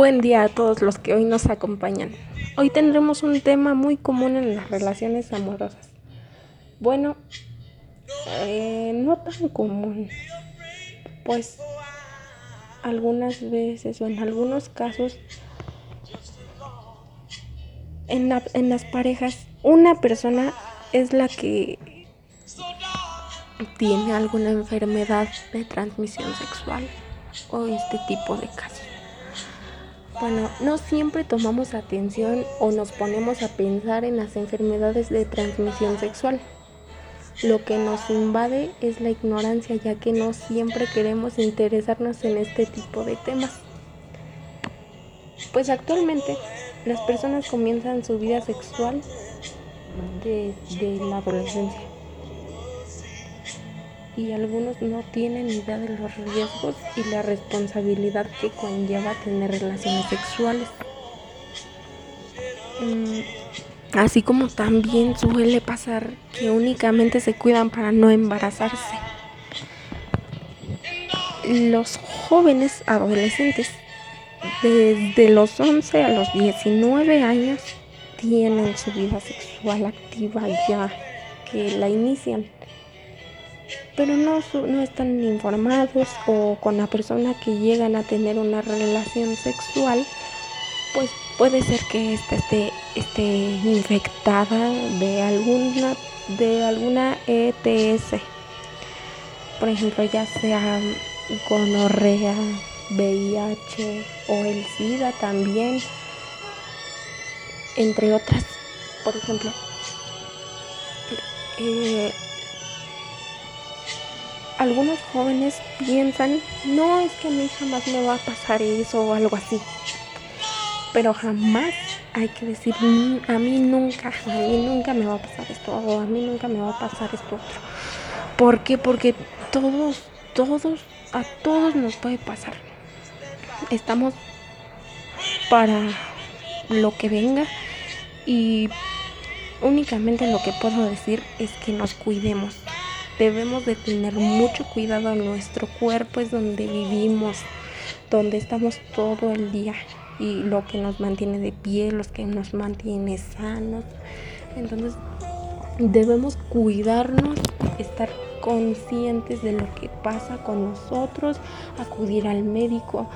Buen día a todos los que hoy nos acompañan. Hoy tendremos un tema muy común en las relaciones amorosas. Bueno, eh, no tan común, pues algunas veces o en algunos casos en, en las parejas una persona es la que tiene alguna enfermedad de transmisión sexual o este tipo de casos. Bueno, no siempre tomamos atención o nos ponemos a pensar en las enfermedades de transmisión sexual. Lo que nos invade es la ignorancia, ya que no siempre queremos interesarnos en este tipo de temas. Pues actualmente las personas comienzan su vida sexual desde la adolescencia y algunos no tienen idea de los riesgos y la responsabilidad que conlleva tener relaciones sexuales. Mm, así como también suele pasar que únicamente se cuidan para no embarazarse. Los jóvenes adolescentes desde los 11 a los 19 años tienen su vida sexual activa ya que la inician pero no, no están informados o con la persona que llegan a tener una relación sexual, pues puede ser que ésta esté, esté infectada de alguna, de alguna ETS. Por ejemplo, ya sea gonorrea, VIH o el SIDA también, entre otras. Por ejemplo, eh, algunos jóvenes piensan, no es que a mí jamás me va a pasar eso o algo así. Pero jamás hay que decir, a mí nunca, a mí nunca me va a pasar esto o a mí nunca me va a pasar esto otro. ¿Por qué? Porque todos, todos, a todos nos puede pasar. Estamos para lo que venga y únicamente lo que puedo decir es que nos cuidemos debemos de tener mucho cuidado nuestro cuerpo, es donde vivimos, donde estamos todo el día y lo que nos mantiene de pie, los que nos mantiene sanos. Entonces debemos cuidarnos, estar conscientes de lo que pasa con nosotros, acudir al médico,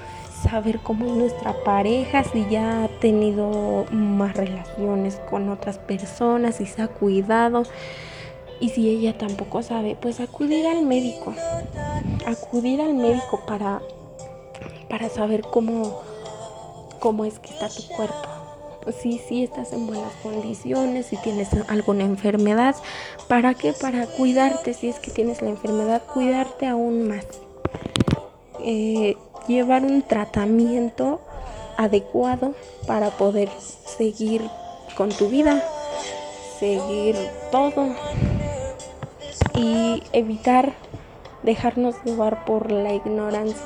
saber cómo es nuestra pareja, si ya ha tenido más relaciones con otras personas, si se ha cuidado. Y si ella tampoco sabe, pues acudir al médico. Acudir al médico para, para saber cómo, cómo es que está tu cuerpo. Si sí, estás en buenas condiciones, si tienes alguna enfermedad. ¿Para qué? Para cuidarte. Si es que tienes la enfermedad, cuidarte aún más. Eh, llevar un tratamiento adecuado para poder seguir con tu vida, seguir todo y evitar dejarnos llevar por la ignorancia.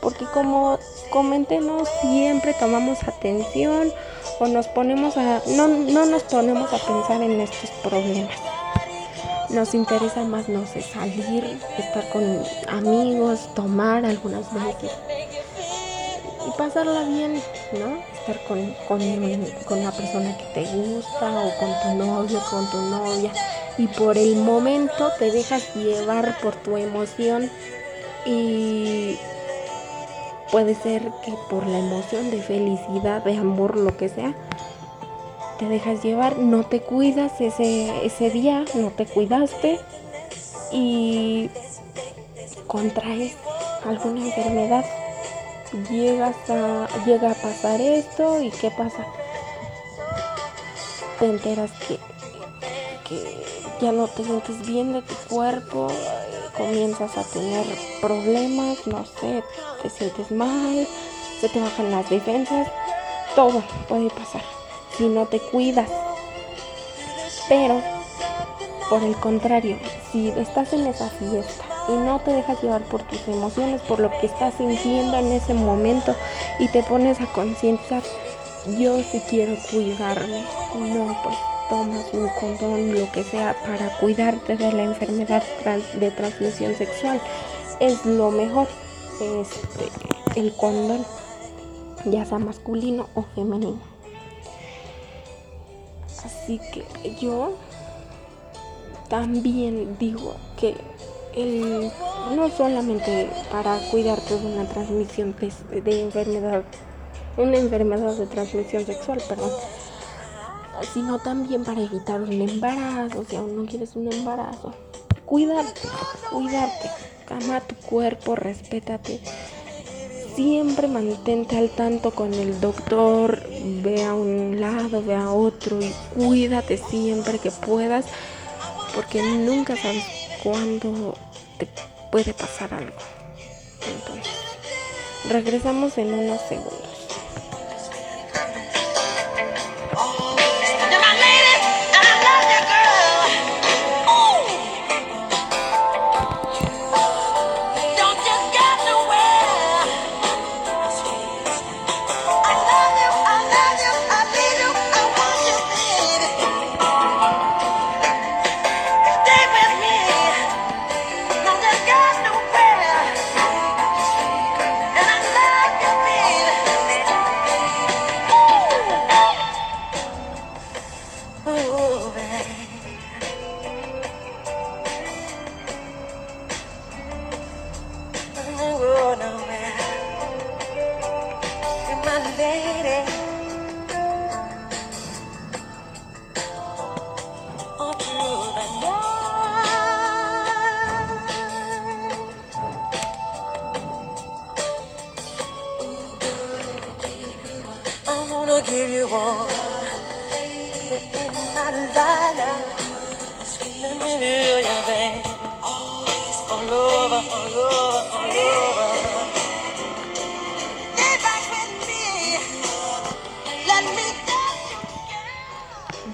Porque como comenté, no siempre tomamos atención o nos ponemos a, no, no nos ponemos a pensar en estos problemas. Nos interesa más, no sé, salir, estar con amigos, tomar algunas veces y pasarla bien, ¿no? Estar con, con, con la persona que te gusta o con tu novio, con tu novia y por el momento te dejas llevar por tu emoción y puede ser que por la emoción de felicidad, de amor, lo que sea, te dejas llevar, no te cuidas ese, ese día, no te cuidaste y contraes alguna enfermedad. Llegas a, llega a pasar esto y ¿qué pasa? Te enteras que, que ya no te sientes bien de tu cuerpo, comienzas a tener problemas, no sé, te sientes mal, se te bajan las defensas, todo puede pasar si no te cuidas. Pero, por el contrario, si estás en esa fiesta y no te dejas llevar por tus emociones, por lo que estás sintiendo en ese momento y te pones a concienciar, yo sí quiero cuidarme, no, pues tomas un condón, lo que sea, para cuidarte de la enfermedad de transmisión sexual. Es lo mejor, este, el condón, ya sea masculino o femenino. Así que yo también digo que el, no solamente para cuidarte de una transmisión de, enfermedad, una enfermedad de transmisión sexual, perdón, sino también para evitar un embarazo, si aún no quieres un embarazo. Cuidarte, cuidarte, ama tu cuerpo, respétate. Siempre mantente al tanto con el doctor, ve a un lado, ve a otro y cuídate siempre que puedas, porque nunca sabes cuándo te puede pasar algo. Entonces, regresamos en unos segundos.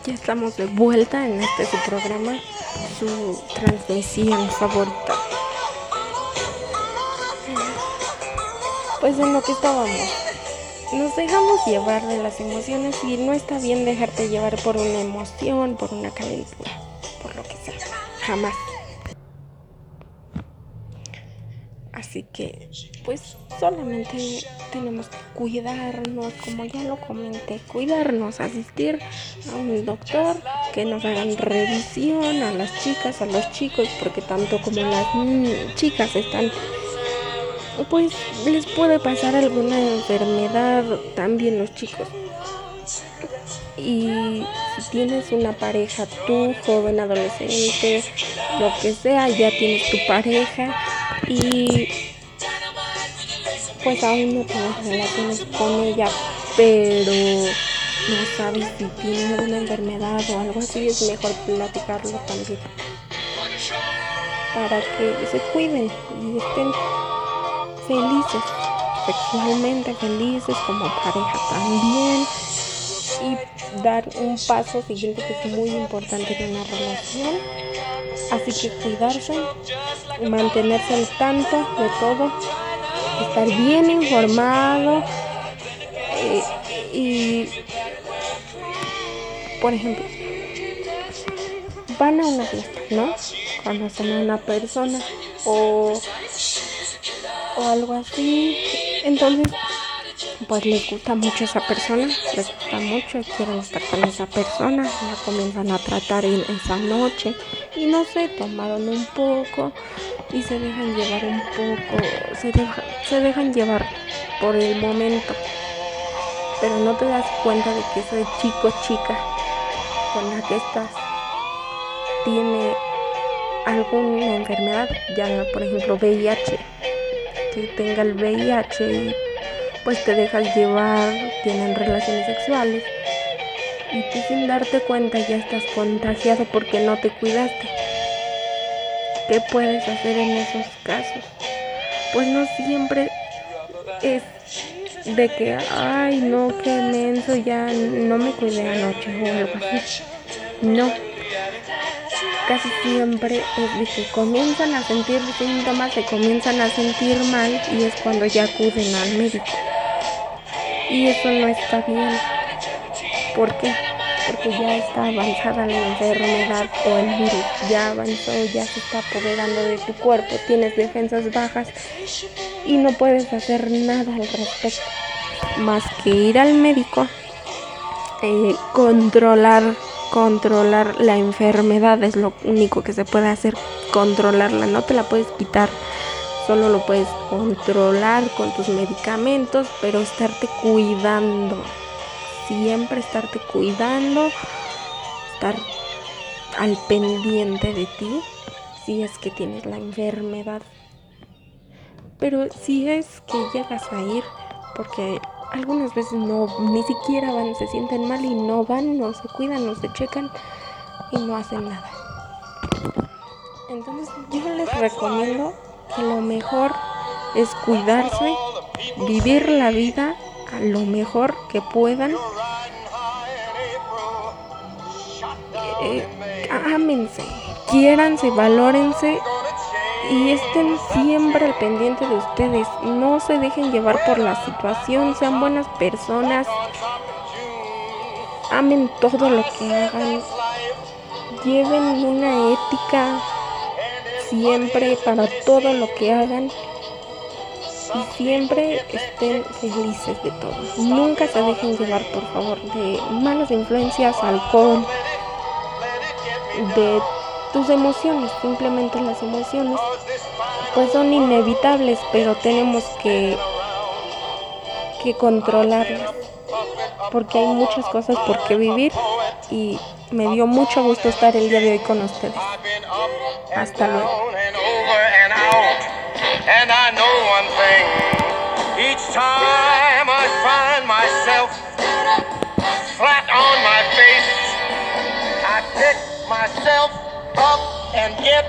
Ya estamos de vuelta en este su programa, su transmisión favorita. Pues en lo que estábamos, nos dejamos llevar de las emociones y no está bien dejarte llevar por una emoción, por una calentura, por lo que sea. Jamás. Así que, pues solamente tenemos que cuidarnos, como ya lo comenté, cuidarnos, asistir a un doctor, que nos hagan revisión a las chicas, a los chicos, porque tanto como las chicas están, pues les puede pasar alguna enfermedad, también los chicos. Y si tienes una pareja, tú, joven, adolescente, lo que sea, ya tienes tu pareja y pues aún no tienes relaciones con ella, pero no sabes si tiene alguna enfermedad o algo así, es mejor platicarlo también. Para que se cuiden y estén felices, sexualmente felices, como pareja también. Y dar un paso siguiente que es muy importante en una relación. Así que cuidarse, mantenerse al tanto de todo estar bien informado eh, y, por ejemplo, van a una fiesta, ¿no? Conocen a una persona o, algo así, entonces pues les gusta mucho esa persona, les gusta mucho, quieren estar con esa persona, la comienzan a tratar en esa noche y no sé, tomaron un poco y se dejan llevar un poco, se, se dejan llevar por el momento, pero no te das cuenta de que ese chico chica con la que estás tiene alguna enfermedad, ya por ejemplo VIH, que tenga el VIH y pues te dejas llevar, tienen relaciones sexuales y tú sin darte cuenta ya estás contagiado porque no te cuidaste. ¿Qué puedes hacer en esos casos? Pues no siempre es de que, ay, no, qué menso, ya no me cuidé anoche o algo así. No. Casi siempre es de que comienzan a sentir síntomas, se comienzan a sentir mal y es cuando ya acuden al médico. Y eso no está bien. ¿Por qué? porque ya está avanzada la enfermedad o el virus, ya avanzó, ya se está apoderando de tu cuerpo, tienes defensas bajas y no puedes hacer nada al respecto, más que ir al médico, eh, controlar, controlar la enfermedad es lo único que se puede hacer, controlarla, no te la puedes quitar solo lo puedes controlar con tus medicamentos, pero estarte cuidando siempre estarte cuidando, estar al pendiente de ti si es que tienes la enfermedad. Pero si es que llegas a ir, porque algunas veces no, ni siquiera van, se sienten mal y no van, no se cuidan, no se checan y no hacen nada. Entonces yo les recomiendo que lo mejor es cuidarse, vivir la vida a lo mejor que puedan. Eh, ámense, quiéranse, valórense y estén siempre al pendiente de ustedes. No se dejen llevar por la situación, sean buenas personas. Amen todo lo que hagan. Lleven una ética siempre para todo lo que hagan y siempre estén felices de todo. Nunca se dejen llevar, por favor, de malas influencias, alcohol, de tus emociones, simplemente las emociones, pues son inevitables, pero tenemos que, que controlarlas, porque hay muchas cosas por qué vivir y me dio mucho gusto estar el día de hoy con ustedes. Hasta luego. And get